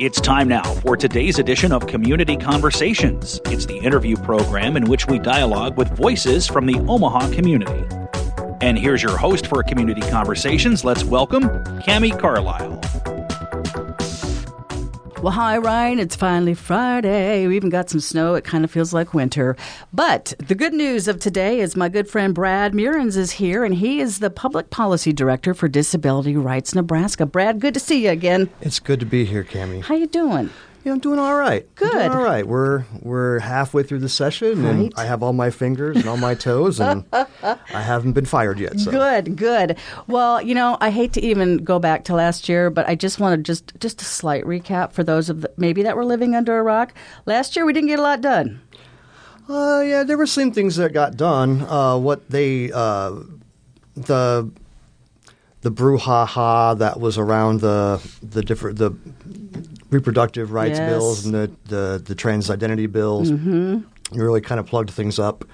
It's time now for today's edition of Community Conversations. It's the interview program in which we dialogue with voices from the Omaha community. And here's your host for Community Conversations. Let's welcome Cami Carlisle. Well, hi, Ryan. It's finally Friday. We even got some snow. It kind of feels like winter. But the good news of today is my good friend Brad Meurrens is here, and he is the Public Policy Director for Disability Rights Nebraska. Brad, good to see you again. It's good to be here, Cami. How you doing? Yeah, I'm doing all right. Good. I'm doing all right. We're we're halfway through the session, and I have all my fingers and all my toes, and I haven't been fired yet. So. Good, good. Well, you know, I hate to even go back to last year, but I just want to just just a slight recap for those of the, maybe that were living under a rock. Last year we didn't get a lot done. Uh, yeah, there were some things that got done. Uh, what they uh, the the brouhaha that was around the the different the reproductive rights Yes. bills and the, the the trans identity bills Mm-hmm. really kind of plugged things up.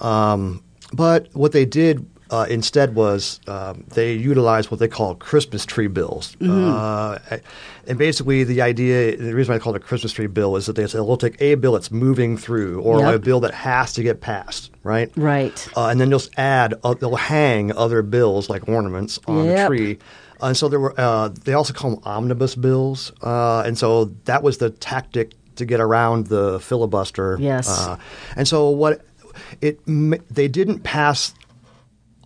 Um, but what they did uh, instead was um, they utilized what they call Christmas tree bills. Mm-hmm. Uh, and basically, the idea, the reason why I call it a Christmas tree bill is that they say, we'll take a bill that's moving through or Yep. a bill that has to get passed, right? Right. Uh, and then they'll add, uh, they'll hang other bills like ornaments on Yep. the tree. and so there were, uh, they also call them omnibus bills. Uh, and so that was the tactic to get around the filibuster. Yes. Uh, and so what it they didn't pass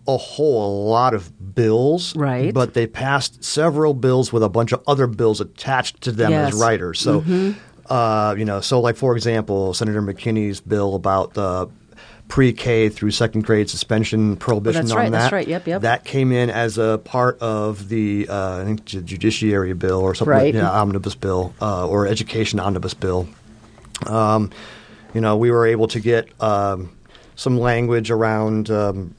a whole lot of bills, Right. But they passed several bills with a bunch of other bills attached to them Yes. as writers. So, Mm-hmm. uh, you know, so like for example, Senator McKinney's bill about the pre-K through second grade suspension prohibition Oh, that's on right, that. that's right, yep, yep. That came in as a part of the uh, I think ju- judiciary bill or something, Right. like, yeah, omnibus bill uh, or education omnibus bill. Um, you know, we were able to get um, some language around um,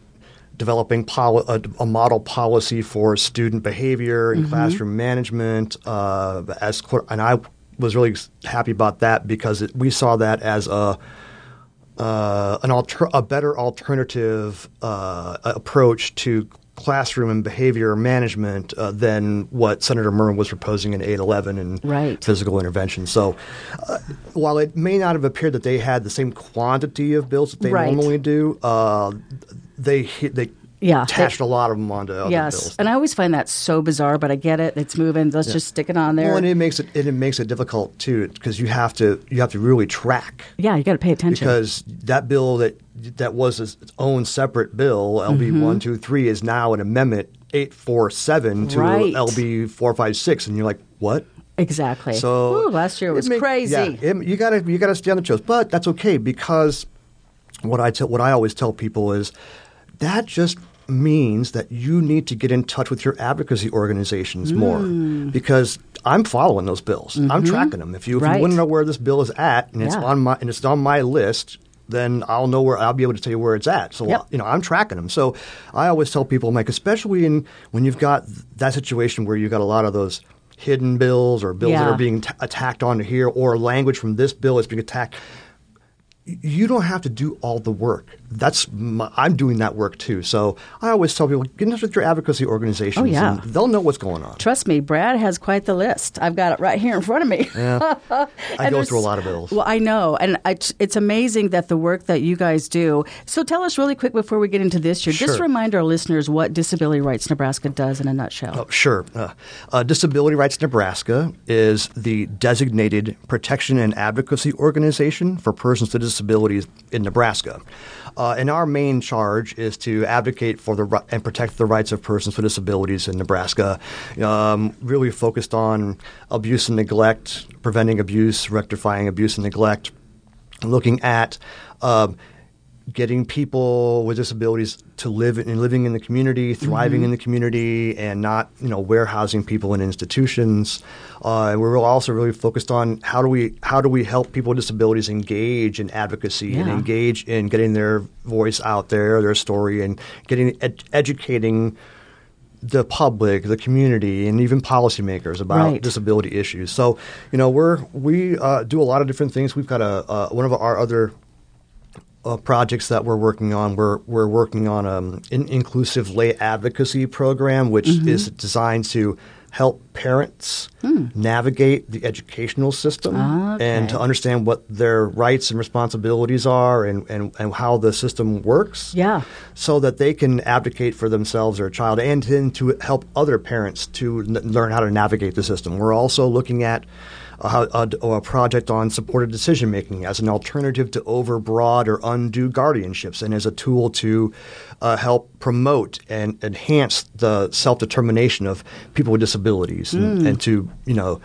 developing poli- a, a model policy for student behavior and classroom management. Uh, as and I was really happy about that because it, we saw that as a uh, an alter- a better alternative uh, approach to classroom and behavior management uh, than what Senator Murman was proposing in 811 and Right. physical intervention. So, uh, while it may not have appeared that they had the same quantity of bills that they Right. normally do, uh, they hit, they Yeah, attached they- a lot of them onto other yes, bills. and I always find that so bizarre, but I get it. It's moving. Let's just stick it on there. well, and it makes it it makes it difficult too because you have to you have to really track yeah, you got to pay attention. because that bill that that was its own separate bill, LB Mm-hmm. one two three, is now an amendment eight four seven to Right. LB four five six, and you're like, what? exactly. So Ooh, last year it was make- crazy. Yeah, it- you gotta you gotta stay on the toes, but that's okay because what I tell what I always tell people is that just means that you need to get in touch with your advocacy organizations more Mm. because I'm following those bills. I'm tracking them. If you, if Mm-hmm. Right. you want to know where this bill is at and it's Yeah. on my and it's on my list, then I'll know where I'll be able to tell you where it's at. So Yep. you know, I'm tracking them. So I always tell people, I'm like, especially in when you've got that situation where you've got a lot of those hidden bills or bills that are being t- attacked onto here or language from this bill is being attacked you don't have to do all the work. That's my, I'm doing that work too. So I always tell people get in touch with your advocacy organizations. Oh, yeah. and they'll know what's going on. Trust me, Brad has quite the list. I've got it right here in front of me. Yeah, I go through a lot of bills. Well, I know, and I, it's amazing that the work that you guys do. So, tell us really quick before we get into this year. Just remind our listeners what Disability Rights Nebraska does in a nutshell. Oh, sure. Uh, uh, Disability Rights Nebraska is the designated protection and advocacy organization for persons with disabilities in Nebraska. Uh, and our main charge is to advocate for the and protect the rights of persons with disabilities in Nebraska. Um, really focused on abuse and neglect, preventing abuse, rectifying abuse and neglect, looking at um, getting people with disabilities to live and living in the community, thriving in the community, and not you know warehousing people in institutions. Uh, and we're also really focused on how do we how do we help people with disabilities engage in advocacy and engage in getting their voice out there, their story, and getting ed- educating the public, the community, and even policymakers about Right. disability issues. So, you know, we're we uh, do a lot of different things. We've got a uh, one of our other uh, projects that we're working on. We're we're working on um, an inclusive lay advocacy program, which is designed to help parents navigate the educational system and to understand what their rights and responsibilities are and, and, and how the system works. Yeah. So that they can advocate for themselves or a child and then to help other parents to n- learn how to navigate the system. We're also looking at a, a, a project on supported decision making as an alternative to overbroad or undue guardianships and as a tool to uh, help promote and enhance the self determination of people with disabilities and, and to, you know,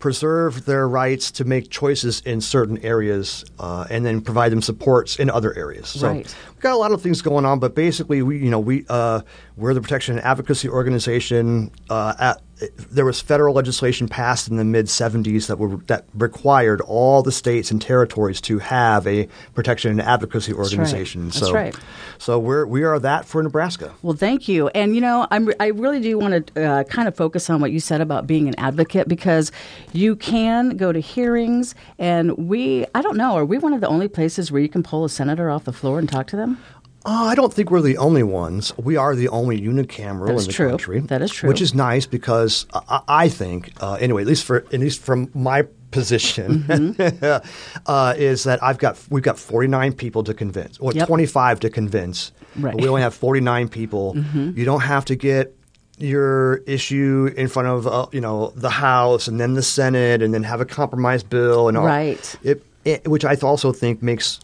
preserve their rights to make choices in certain areas uh, and then provide them supports in other areas. So Right. we've got a lot of things going on, but basically, we you know we uh, we're the protection and advocacy organization. Uh, at, there was federal legislation passed in the mid '70s that were that required all the states and territories to have a protection and advocacy organization. That's so, right. so we're we are that for Nebraska. Well, thank you. And you know, I'm, I really do want to uh, kind of focus on what you said about being an advocate because you can go to hearings, and we, I don't know, are we one of the only places where you can pull a senator off the floor and talk to them? Uh, I don't think we're the only ones. We are the only unicameral in the true. country. That is true. Which is nice because I, I think, uh, anyway, at least for at least from my position, Mm-hmm. uh, is that I've got we've got forty nine people to convince, or Yep. twenty five to convince. Right. We only have forty nine people. You don't have to get your issue in front of uh, you know the House and then the Senate and then have a compromise bill and all. Right. It, it, which I also think makes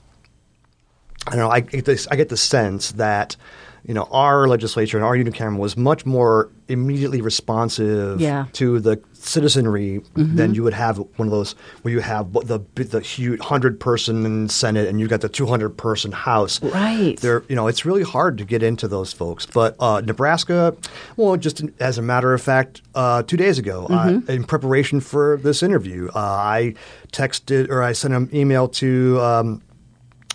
I don't know. I get this. I get the sense that you know our legislature and our unicameral was much more immediately responsive Yeah. Mm-hmm. to the citizenry than you would have one of those where you have the the huge hundred person Senate and you've got the two hundred person House. Right. They're you know it's really hard to get into those folks. But uh, Nebraska, well, just as a matter of fact, uh, two days ago, Mm-hmm. I, in preparation for this interview, uh, I texted or I sent an email to. Um,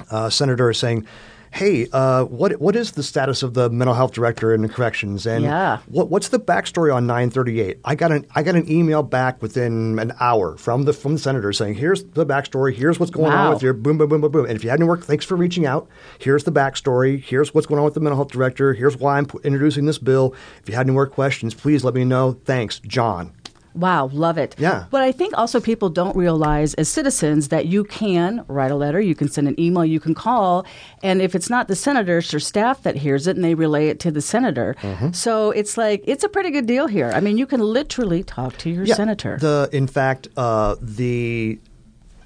uh, senator saying, "Hey, uh, what what is the status of the mental health director in the corrections? And Yeah. what what's the backstory on 938?" I got an I got an email back within an hour from the from the senator saying, "Here's the backstory. Here's what's going Wow. on with your boom boom boom boom boom. And if you had any work, thanks for reaching out. Here's the backstory. Here's what's going on with the mental health director. Here's why I'm pu- introducing this bill. If you had any more questions, please let me know. Thanks, John." Wow, love it. Yeah. But I think also people don't realize as citizens that you can write a letter, you can send an email, you can call, and if it's not the senator, it's your staff that hears it and they relay it to the senator. Mm-hmm. So it's like it's a pretty good deal here. I mean, you can literally talk to your Yeah, senator. The in fact, uh, the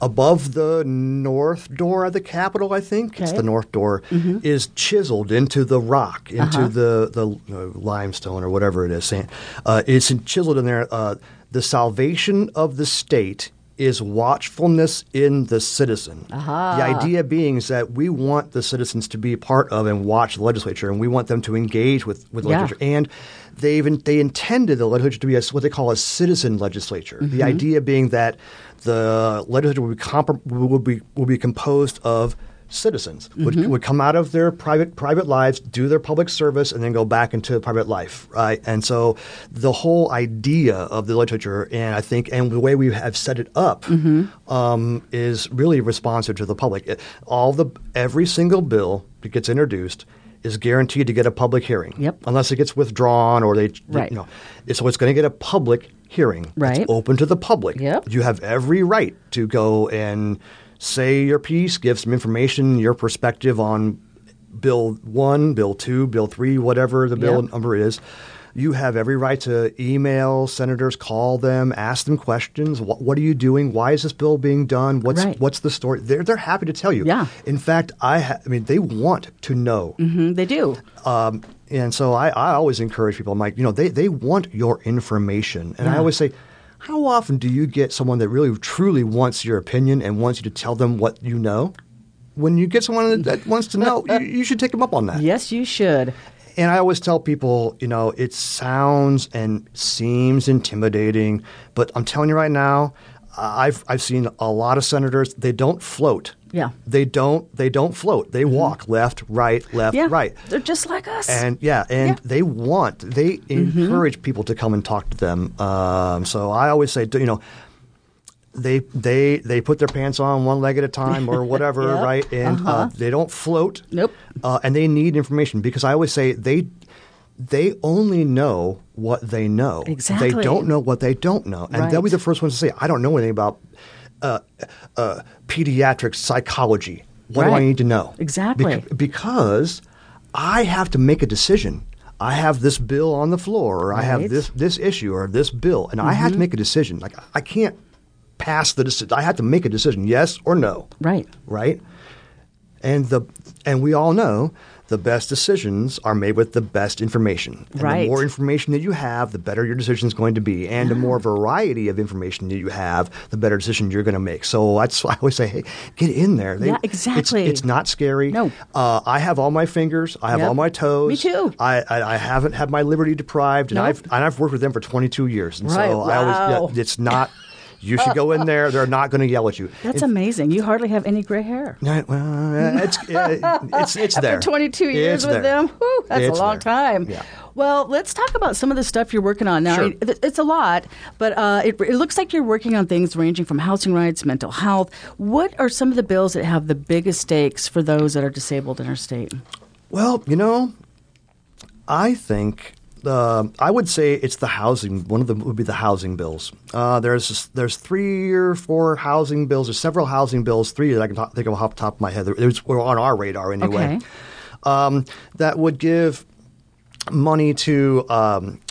above the north door of the Capitol, I think it's Okay. Mm-hmm. the north door, is chiseled into the rock, into Uh-huh. the the uh, limestone or whatever it is. Uh, it's chiseled in there. Uh, the salvation of the state. Is watchfulness in the citizen. The idea being is that we want the citizens to be part of and watch the legislature, and we want them to engage with, with the Yeah. legislature. And they even they intended the legislature to be a, what they call a citizen legislature. The mm-hmm. idea being that the legislature would be, compr- would be will be composed of citizens would, would come out of their private private lives, do their public service, and then go back into private life, right? And so the whole idea of the legislature, and I think, and the way we have set it up, um, is really responsive to the public. It- all the every single bill that gets introduced is guaranteed to get a public hearing, Yep. unless it gets withdrawn or they, Right. you know, so it's going to get a public hearing. Right. It's open to the public. Yep. You have every right to go and say your piece, give some information, your perspective on Bill 1, Bill 2, Bill 3, whatever the bill Yep. number is. You have every right to email senators, call them, ask them questions. What, what are you doing? Why is this bill being done? What's Right. what's the story? They're they're happy to tell you. Yeah. In fact, I ha- I mean they want to know. Mhm, they do. Um, and so I, I always encourage people. I'm like, you know, they, they want your information. And I always say, how often do you get someone that really truly wants your opinion and wants you to tell them what you know? When you get someone that, wants to know, you, you should take them up on that. Yes, you should. And I always tell people, you know, it sounds and seems intimidating, but I'm telling you right now, I've I've seen a lot of senators. They don't float. Yeah. They don't. They don't float. They walk left, right, left, Yeah, right. They're just like us. And yeah, and Yeah. they want, they Mm-hmm. encourage people to come and talk to them. Um, so I always say, you know, they they they put their pants on one leg at a time or whatever, Yep. right? And uh Uh-huh. they don't float. Nope. Uh, and they need information because I always say they they only know what they know. Exactly. They don't know what they don't know. And they'll be the first ones to say, I don't know anything about uh, uh, pediatric psychology. What do I need to know? Exactly. Bec- because I have to make a decision. I have this bill on the floor, or I have this this issue or this bill, and I have to make a decision. Like I can't pass the decision. I have to make a decision, yes or no. Right. Right. And the and we all know the best decisions are made with the best information. And Right. the more information that you have, the better your decision is going to be. And the more variety of information that you have, the better decision you're going to make. So that's why I always say, hey, get in there. They- Yeah, exactly. It's, not scary. No. Uh, I have all my fingers. I have Yep. all my toes. Me too. I, I, I haven't had my liberty deprived, and Nope. I've and I've worked with them for 22 years. And Right. so I always, Wow. yeah, it's not. You should go in there. They're not going to yell at you. That's In- amazing. You hardly have any gray hair. no, well, uh, it's uh, it's it's there. After 22 years It's with there. them, whew, that's It's a long there. time. Yeah. Well, let's talk about some of the stuff you're working on now. Sure. It- it's a lot, but uh, it, it looks like you're working on things ranging from housing rights, mental health. What are some of the bills that have the biggest stakes for those that are disabled in our state? Well, you know, I think uh, I would say it's the housing. One of them would be the housing bills. Uh, there's there's three or four housing bills. There's several housing bills. Three that I can talk, think of off the top of my head. There's, were on our radar anyway. Okay. Um, that would give money to. Um,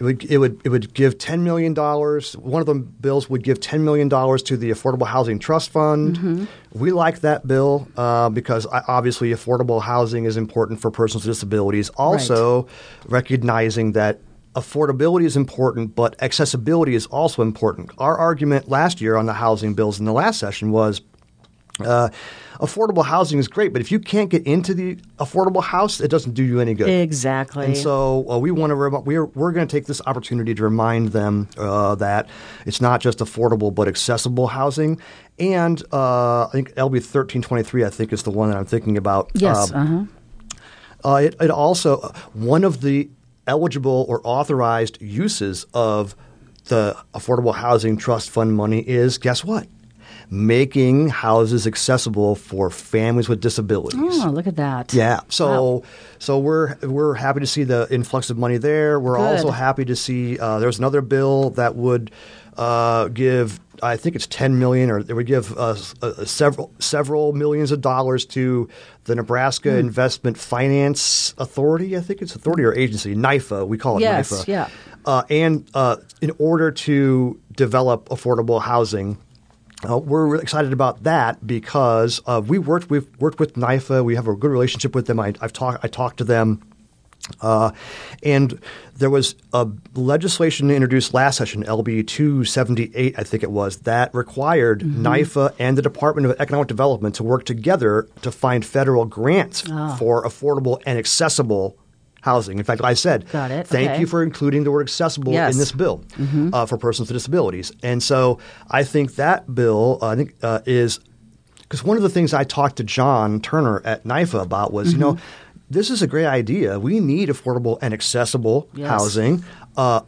it would, it would it would give ten million dollars. One of the bills would give ten million dollars to the Affordable Housing Trust Fund. We like that bill uh, because obviously affordable housing is important for persons with disabilities. Also, recognizing that affordability is important, but accessibility is also important. Our argument last year on the housing bills in the last session was uh, affordable housing is great, but if you can't get into the affordable house, it doesn't do you any good. Exactly. And so uh, we want to rem- we're we're going to take this opportunity to remind them uh, that it's not just affordable but accessible housing. And uh, I think LB thirteen twenty three I think is the one that I'm thinking about. yes. Um, uh-huh. uh, it, it also one of the eligible or authorized uses of the Affordable Housing Trust Fund money is guess what? Making houses accessible for families with disabilities. Oh, look at that. Yeah. So Wow. so we're we're happy to see the influx of money there. We're Good. also happy to see uh, there's another bill that would uh, give I think it's 10 million or it would give uh, uh, several several millions of dollars to the Nebraska Hmm. Investment Finance Authority. I think it's authority or agency, NIFA. We call it Yes, NIFA. yeah. Uh, and uh, in order to develop affordable housing, uh, we're really excited about that because uh, we worked we've worked with NIFA. We have a good relationship with them. I, I've talked I talked to them, uh, and there was a legislation introduced last session, LB two seventy eight, I think it was, that required Mm-hmm. NIFA and the Department of Economic Development to work together to find federal grants Ah. for affordable and accessible. Housing. In fact, I said, Got it. thank Okay. you for including the word accessible Yes. in this bill uh, for persons with disabilities. And so I think that bill, uh, I think, uh, is because one of the things I talked to John Turner at NIFA about was, you know, this is a great idea. We need affordable and accessible Yes. housing. Uh,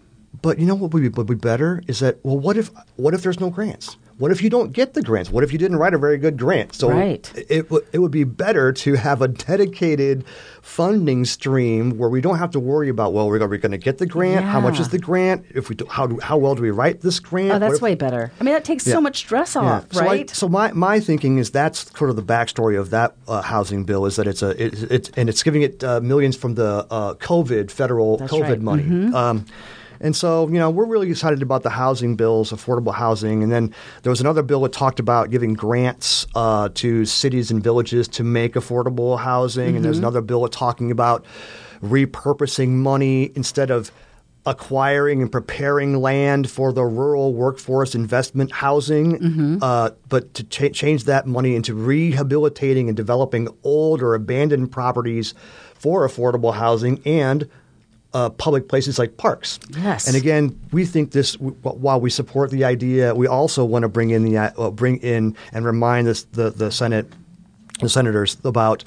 but you know what would be, would be better is that well, what if what if there's no grants? What if you don't get the grants? What if you didn't write a very good grant? So Right. it, would it would be better to have a dedicated funding stream where we don't have to worry about well, are we're going to get the grant. How much is the grant? If we do, how do, how well do we write this grant? Oh, that's if- way better. I mean, that takes Yeah. so much stress off, so I- right? So, my, my thinking is that's sort of the backstory of that uh, housing bill is that it's a it, it's and it's giving it uh, millions from the uh, COVID federal That's COVID right. money. Um, and so, you know, we're really excited about the housing bills, affordable housing. And then there was another bill that talked about giving grants uh, to cities and villages to make affordable housing. And there's another bill talking about repurposing money instead of acquiring and preparing land for the rural workforce investment housing, uh, but to cha- change that money into rehabilitating and developing old or abandoned properties for affordable housing and uh, public places like parks. Yes. And again, we think this. w- While we support the idea, we also want to bring in the uh, bring in and remind this, the the Senate, the senators about.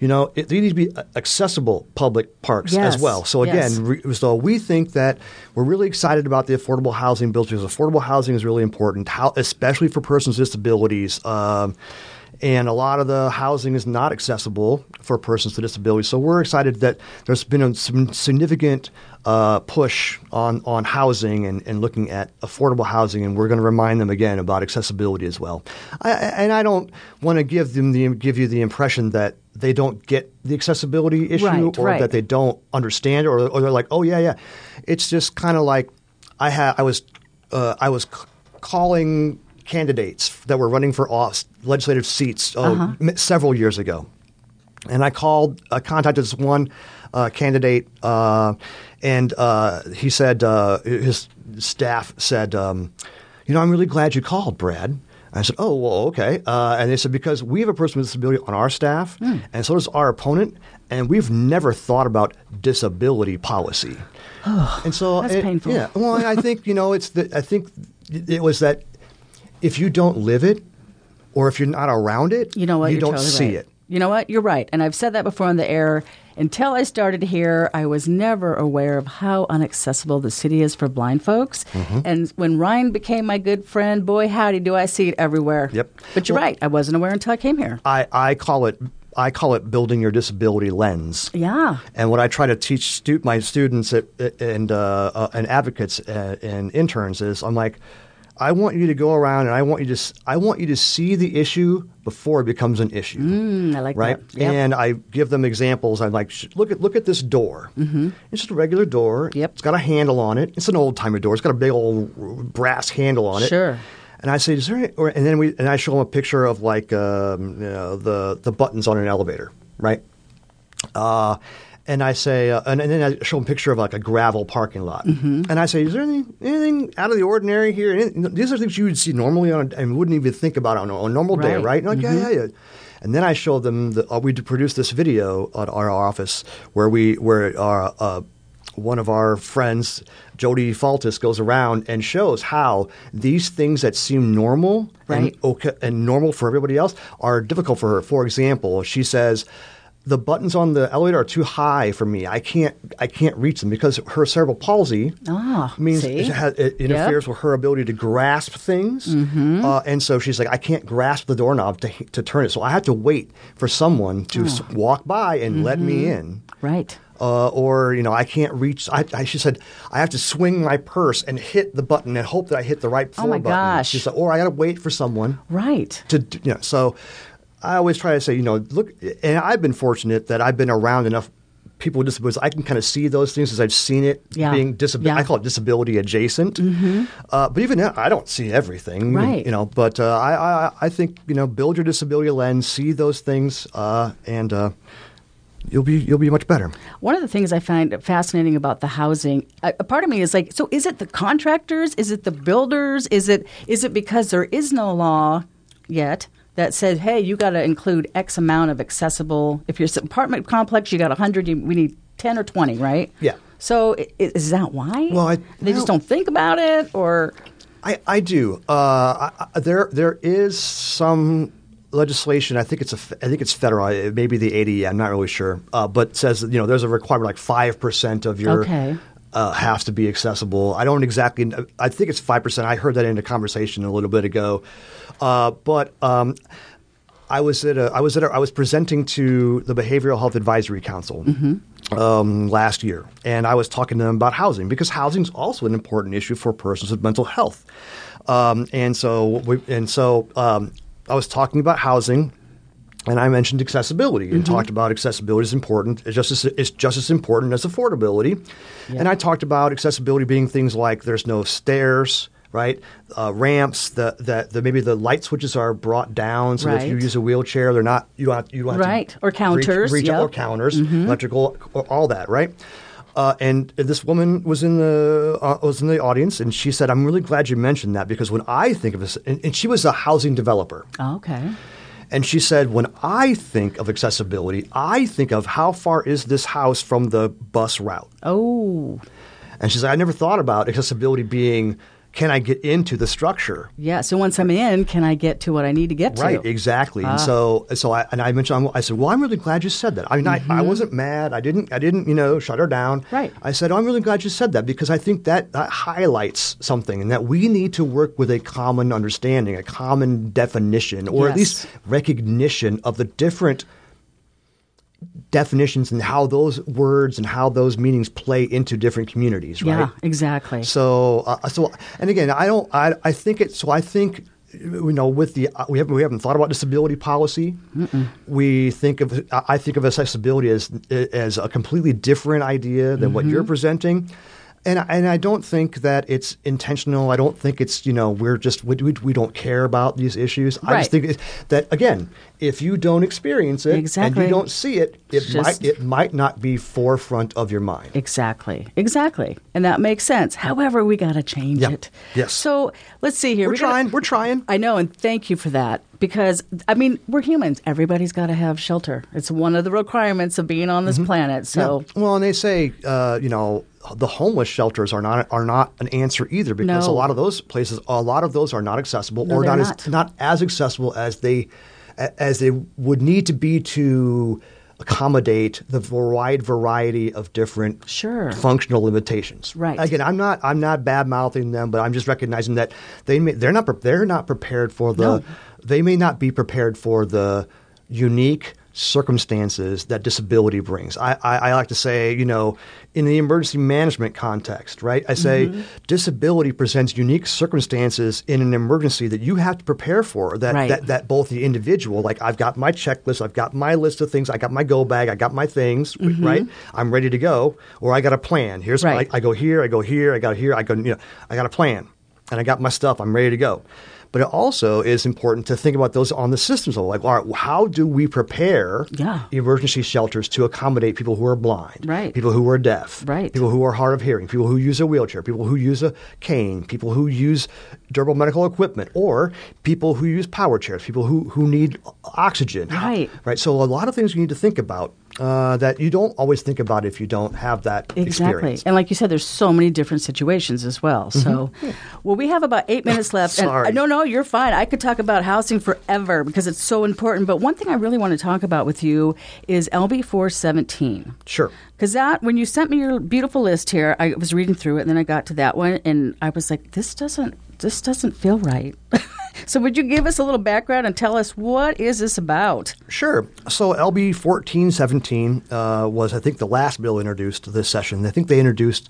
You know, it, they need to be accessible public parks Yes. as well. So again, Yes. re- so we think that we're really excited about the affordable housing bills because affordable housing is really important, how, especially for persons with disabilities. Um, and a lot of the housing is not accessible for persons with disabilities. So we're excited that there's been a some significant uh, push on, on housing and, and looking at affordable housing, and we're going to remind them again about accessibility as well. I, and I don't want to give them the give you the impression that they don't get the accessibility issue Right, or right. that they don't understand it or, or they're like, oh yeah, yeah. It's just kind of like I had I was uh, I was c- calling candidates that were running for off- legislative seats uh, m- several years ago, and I called, I contacted this one uh, candidate, uh, and uh, he said uh, his staff said, um, "You know, I'm really glad you called, Brad." I said, "Oh, well, okay." Uh, and they said because we have a person with disability on our staff, and so does our opponent, and we've never thought about disability policy. and so, That's it- painful. Yeah. Well, I think you know, it's the, I think it was that if you don't live it, or if you're not around it, You know what? you don't totally see right. it. You know what? You're right. And I've said that before on the air. Until I started here, I was never aware of how inaccessible the city is for blind folks. Mm-hmm. And when Ryan became my good friend, boy, howdy, do I see it everywhere. Yep. But you're Well- right. I wasn't aware until I came here. I, I call it I call it building your disability lens. Yeah. And what I try to teach stu- my students at, and uh, uh, and advocates uh, and interns is I'm like, I want you to go around and I want you to I want you to see the issue before it becomes an issue. Mm, I like right? that. Yep. And I give them examples. I'm like, look at look at this door. Mm-hmm. It's just a regular door. Yep. It's got a handle on it. It's an old timer door. It's got a big old brass handle on it. Sure. And I say, is there? Any, or, and then we and I show them a picture of like um, you know, the the buttons on an elevator, right? Uh, and I say, uh, and, and then I show them a picture of like a gravel parking lot, Mm-hmm. and I say, is there anything, anything out of the ordinary here? Anything, these are things you would see normally on a, and wouldn't even think about on a, on a normal day, Right. right? And like, yeah, yeah, yeah. And then I show them the, uh, we produced this video at our office where we where our uh, one of our friends, Jody Faltis, goes around and shows how these things that seem normal Right. and okay and normal for everybody else are difficult for her. For example, she says. The buttons on the elevator are too high for me. I can't. I can't reach them because her cerebral palsy Ah, means it, has, it interferes with her ability to grasp things. Mm-hmm. Uh, and so she's like, I can't grasp the doorknob to to turn it. So I have to wait for someone to s- Oh. walk by and let Mm-hmm. me in Right. uh, or you know I can't reach. I, I, she said I have to swing my purse and hit the button and hope that I hit the right floor button. Oh my button. gosh. She said, or I got to wait for someone Right. to do- you know. So I always try to say, you know, look, and I've been fortunate that I've been around enough people with disabilities. I can kind of see those things as I've seen it Yeah. being disability. Yeah. Mm-hmm. I call it disability adjacent. Uh, but even then, I don't see everything, Right. You know, but uh, I, I I think you know, build your disability lens, see those things, uh, and. Uh, You'll be you'll be much better. One of the things I find fascinating about the housing, a, a part of me is like, so is it the contractors? Is it the builders? Is it is it because there is no law yet that said, hey, you got to include X amount of accessible? If you're an apartment complex, you got hundred, you, we need ten or twenty, right? Yeah. So i- is that why? Well, I- they just don't think about it, or I, I do. Uh, I, I, there there is some legislation. I think it's a f- I think it's federal. It may be the ADA. I'm not really sure. Uh, but says you know there's a requirement like five percent of your Okay. Uh, has to be accessible. I don't exactly. I think it's five percent. I heard that in a conversation a little bit ago. Uh, but um, I was at a, I was at a, I was presenting to the Behavioral Health Advisory Council um, last year, and I was talking to them about housing because housing is also an important issue for persons with mental health. Um, and so we, and so um, I was talking about housing. And I mentioned accessibility and talked about accessibility is important. It's just as, it's just as important as affordability. And I talked about accessibility being things like there's no stairs, right? Uh, ramps. that the, the maybe the light switches are brought down so that if you use a wheelchair, they're not you don't have, you don't have Right. to Or counters, reach, up- yep. or counters, electrical, all that, right? Uh, and this woman was in the uh, was in the audience, and she said, "I'm really glad you mentioned that because when I think of this, and, and she was a housing developer, oh, okay, and she said, when I think of accessibility, I think of how far is this house from the bus route. oh, And she said, I never thought about accessibility being can I get into the structure? Yeah. So once I'm in, can I get to what I need to get to? Right, exactly. And so, so I and I mentioned, I said, well, I'm really glad you said that. I mean, I, I wasn't mad. I didn't, I didn't, you know, shut her down. Mm-hmm. Right. I said, oh, I'm really glad you said that because I think that that highlights something, and that we need to work with a common understanding, a common definition, or at least recognition of the different definitions and how those words and how those meanings play into different communities. Right. Yeah, exactly. So, uh, so, and again, I don't. I, I think it. So, I think you know, with the uh, we haven't we haven't thought about disability policy. We think of I think of accessibility as as a completely different idea than what Mm-hmm. you're presenting. And, I- and I don't think that it's intentional. I don't think it's you know we're just we, we, we don't care about these issues. I just think it- that again, if you don't experience it and you don't see it, it It's might it might not be forefront of your mind. Exactly. Exactly. And that makes sense. However, we got to change Yeah. it. Yes. So let's see here. We're We trying. We're trying. I know, and thank you for that because I mean we're humans. Everybody's got to have shelter. It's one of the requirements of being on this planet. So Mm-hmm. Yeah. well, and they say, uh, you know, the homeless shelters are not are not an answer either because No. a lot of those places, a lot of those are not accessible No, or not, not. as not as accessible as they as they would need to be to accommodate the wide variety of different Sure. functional limitations. Right. Again, I'm not I'm not bad mouthing them, but I'm just recognizing that they may, they're not they're not prepared for the No. They may not be prepared for the unique circumstances that disability brings. I, I, I like to say, you know, in the emergency management context, right? I say Mm-hmm. disability presents unique circumstances in an emergency that you have to prepare for. That, Right. that that both the individual, like I've got my checklist, I've got my list of things, I got my go bag, I got my things, right? I'm ready to go, or I got a plan. Here's Mm-hmm. Right. I, I go here, I go here, I got here, I go, you know, I got a plan, and I got my stuff. I'm ready to go. But it also is important to think about those on the systems level. Like, all right, how do we prepare Yeah. emergency shelters to accommodate people who are blind, Right. people who are deaf, Right. people who are hard of hearing, people who use a wheelchair, people who use a cane, people who use durable medical equipment, or people who use power chairs, people who, who need oxygen. Right. Right. So a lot of things you need to think about uh, that you don't always think about if you don't have that Exactly. experience. And like you said, there's so many different situations as well. So, well, we have about eight minutes left. And, Mm-hmm. Sorry. uh, no, no, you're fine. I could talk about housing forever because it's so important. But one thing I really want to talk about with you is LB 417. Sure. Because that, when you sent me your beautiful list here, I was reading through it, and then I got to that one, and I was like, "This doesn't, this doesn't feel right." so, would you give us a little background and tell us what is this about? Sure. So LB 1417 uh, was, I think, the last bill introduced this session. I think they introduced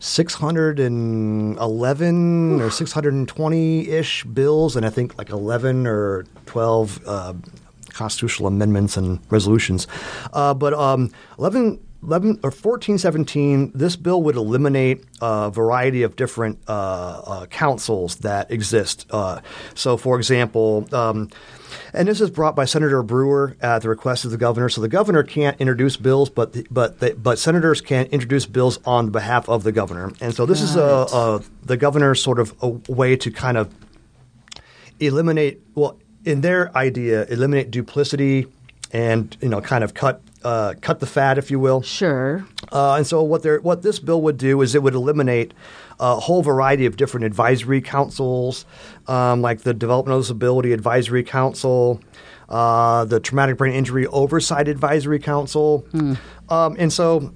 611 or 620 ish bills, and I think like 11 or 12 uh, constitutional amendments and resolutions. Uh, but um, 11. 11 or 1417, this bill would eliminate a variety of different uh, uh, councils that exist. Uh, so, for example, um, and this is brought by Senator Brewer at the request of the governor. So the governor can't introduce bills, but the, but the, but senators can introduce bills on behalf of the governor. And so this is a, a the governor's sort of a way to kind of eliminate well in their idea eliminate duplicity and you know kind of cut uh, cut the fat, if you will. Sure. Uh, and so what they're, what this bill would do is it would eliminate a whole variety of different advisory councils, um, like the Developmental Disability Advisory Council, uh, the Traumatic Brain Injury Oversight Advisory Council, um, and so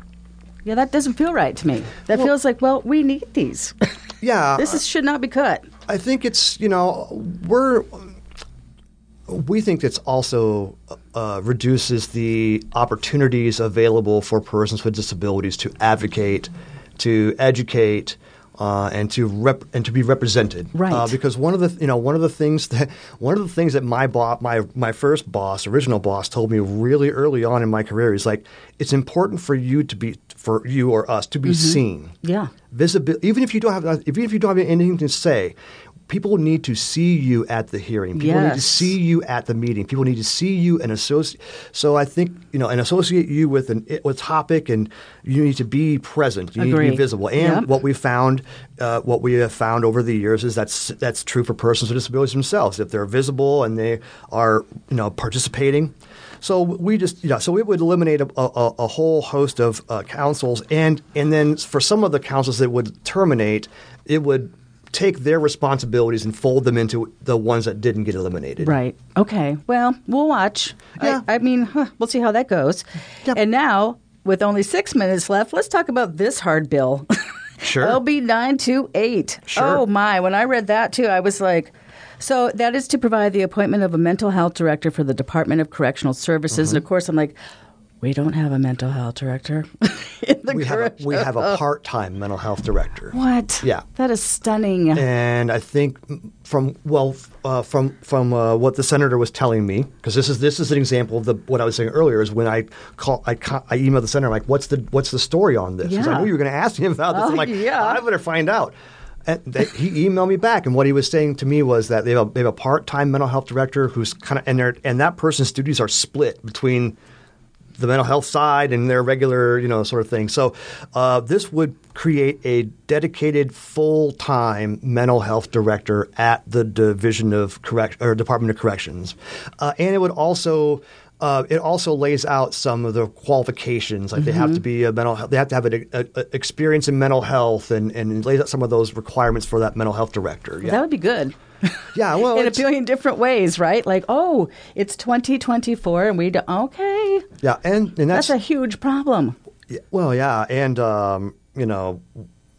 Yeah, that doesn't feel right to me. That Well- feels like, well, we need these. yeah, this is, should not be cut. I think it's you know we're we think it's also uh, reduces the opportunities available for persons with disabilities to advocate, to educate. Uh, and to rep- and to be represented, Right. Uh, because one of the you know one of the things that one of the things that my boss, my my first boss, original boss, told me really early on in my career is like it's important for you to be for you or us to be seen Yeah. visibility. Even if you don't have, even if you don't have anything to say, people need to see you at the hearing. People need to see you at the meeting. People need to see you and associate. So I think you know, and associate you with an with topic, and you need to be present. You need to be visible. And Yep. what we found, uh, what we have found over the years is that's that's true for persons with disabilities themselves. If they're visible and they are you know participating. So we just, you know, so it would eliminate a, a, a whole host of uh, councils, and and then for some of the councils that would terminate, it would take their responsibilities and fold them into the ones that didn't get eliminated. Right. Okay. Well, we'll watch. Yeah. I, I mean, huh, we'll see how that goes. Yep. And now, with only six minutes left, let's talk about this hard bill. Sure. LB 928. Sure. Oh, my. When I read that, too, I was like, so that is to provide the appointment of a mental health director for the Department of Correctional Services. Mm-hmm. And of course, I'm like, we don't have a mental health director in the We have, a, we have a part time mental health director. What? Yeah. That is stunning. and I think from well uh, from from uh, what the senator was telling me because this is this is an example of the what I was saying earlier is when I call I, I emailed the senator I'm like what's the what's the story on this because I Yeah. knew you were going to ask me about this Oh, I'm like yeah. I better find out and he emailed me back and what he was saying to me was that they have a, they have a part time mental health director who's kind of and and that person's duties are split between the mental health side and their regular, you know, sort of thing. So uh, this would create a dedicated full-time mental health director at the Division of Correct or Department of Corrections, uh, and it would also. Uh, it also lays out some of the qualifications, like they have to be a mental. health They have to have an a, a experience in mental health, and, and lays out some of those requirements for that mental health director. Yeah, That would be good. yeah. Well, in a billion different ways, right? Like, oh, it's 2024 and we do, okay. yeah, and and That's a huge problem. Yeah, well, yeah, and um, you know,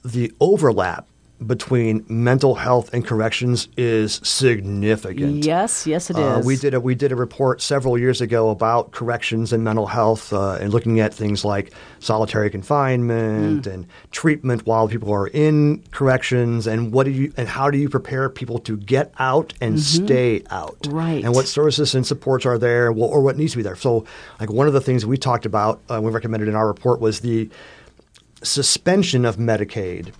the overlap between mental health and corrections is significant. Yes, yes, it is. Uh, we did a we did a report several years ago about corrections and mental health, uh, and looking at things like solitary confinement Mm. and treatment while people are in corrections, and what do you and how do you prepare people to get out and stay out, Mm-hmm. Right. And what services and supports are there, or what needs to be there. So, like one of the things we talked about, uh, we recommended in our report was the suspension of Medicaid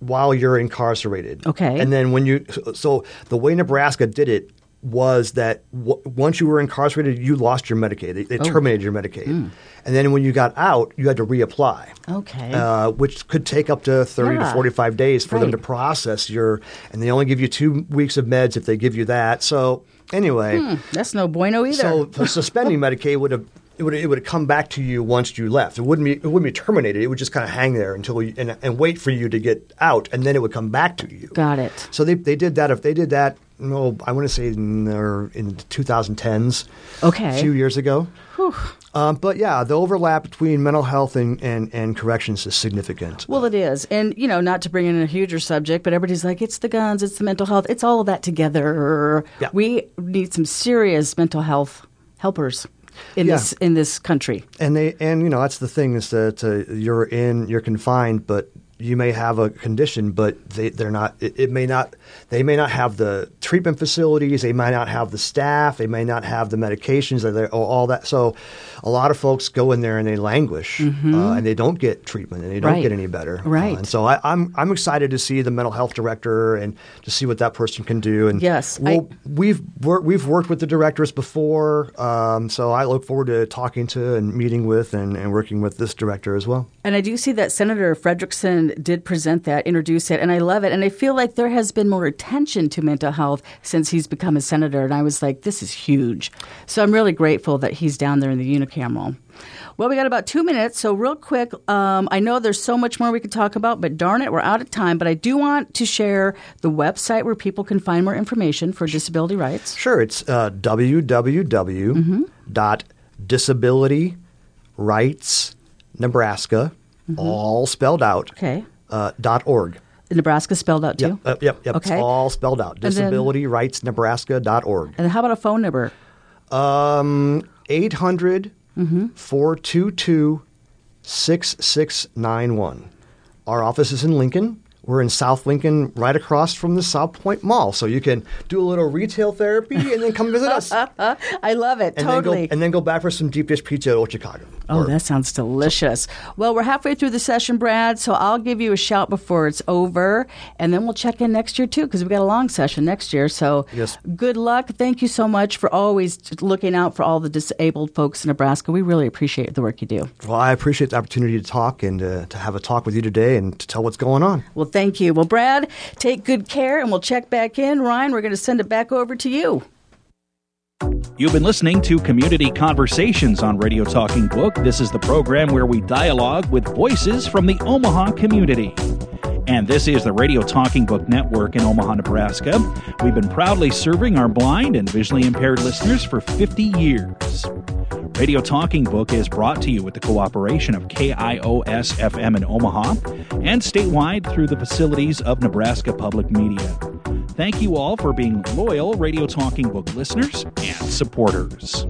while you're incarcerated. Okay. And then when you, so the way Nebraska did it was that w- once you were incarcerated, you lost your Medicaid. They, they terminated your Medicaid. And then when you got out, you had to reapply. Okay. Uh, which could take up to 30 Yeah. to 45 days for them to process your, and they only give you two weeks of meds if they give you that. So, anyway. That's no bueno either. So suspending Medicaid would have it would it would come back to you once you left. It wouldn't be it wouldn't be terminated. It would just kind of hang there until you, and, and wait for you to get out, and then it would come back to you. Got it. So they they did that. If they did that, no, I want to say in, the- in the 2010s, Okay. a few years ago. Um, but yeah, the overlap between mental health and, and, and corrections is significant. Well, it is. And, you know, not to bring in a huger subject, but everybody's like, it's the guns, it's the mental health, it's all of that together. Yeah. We need some serious mental health helpers in Yeah. this in this country. And they and you know that's the thing is that uh, you're in you're confined, but you may have a condition, but they they're not. It, it may not. They may not have the treatment facilities. They might not have the staff. They may not have the medications or, all that. So, a lot of folks go in there and they languish, uh, and they don't get treatment, and they don't Mm-hmm. Right. get any better. Uh, Right. and so I, I'm I'm excited to see the mental health director and to see what that person can do. And Yes, we'll, we've wor- we've worked with the directors before, um, so I look forward to talking to and meeting with and, and working with this director as well. And I do see that Senator Fredrickson did present that, introduce it, and I love it. And I feel like there has been more attention to mental health since he's become a senator. And I was like, this is huge. So I'm really grateful that he's down there in the unicameral. Well, we got about two minutes, so real quick, um, I know there's so much more we could talk about, but darn it, we're out of time. But I do want to share the website where people can find more information for disability rights. Sure, it's uh, www.disabilityrightsnebraska, all spelled out, Okay. uh, dot org. Nebraska spelled out too. Yep, uh, yep, yep. Okay. It's all spelled out. then- DisabilityRightsNebraska.org. And how about a phone number? Um, 800 422 6691. Our office is in Lincoln. We're in South Lincoln, right across from the South Point Mall. So you can do a little retail therapy and then come visit us. I love it. Then totally. go, and then go back for some deep dish pizza at Old Chicago. Oh, that sounds delicious. Well, we're halfway through the session, Brad, so I'll give you a shout before it's over, and then we'll check in next year too, because we've got a long session next year. So, Yes. good luck. Thank you so much for always looking out for all the disabled folks in Nebraska. We really appreciate the work you do. Well, I appreciate the opportunity to talk and uh, to have a talk with you today and to tell what's going on. Well, thank you. Well, Brad, take good care, and we'll check back in. Ryan, we're going to send it back over to you. You've been listening to Community Conversations on Radio Talking Book. This is the program where we dialogue with voices from the Omaha community. And this is the Radio Talking Book Network in Omaha, Nebraska. We've been proudly serving our blind and visually impaired listeners for 50 years. Radio Talking Book is brought to you with the cooperation of KIOS FM in Omaha and statewide through the facilities of Nebraska Public Media. Thank you all for being loyal Radio Talking Book listeners and supporters.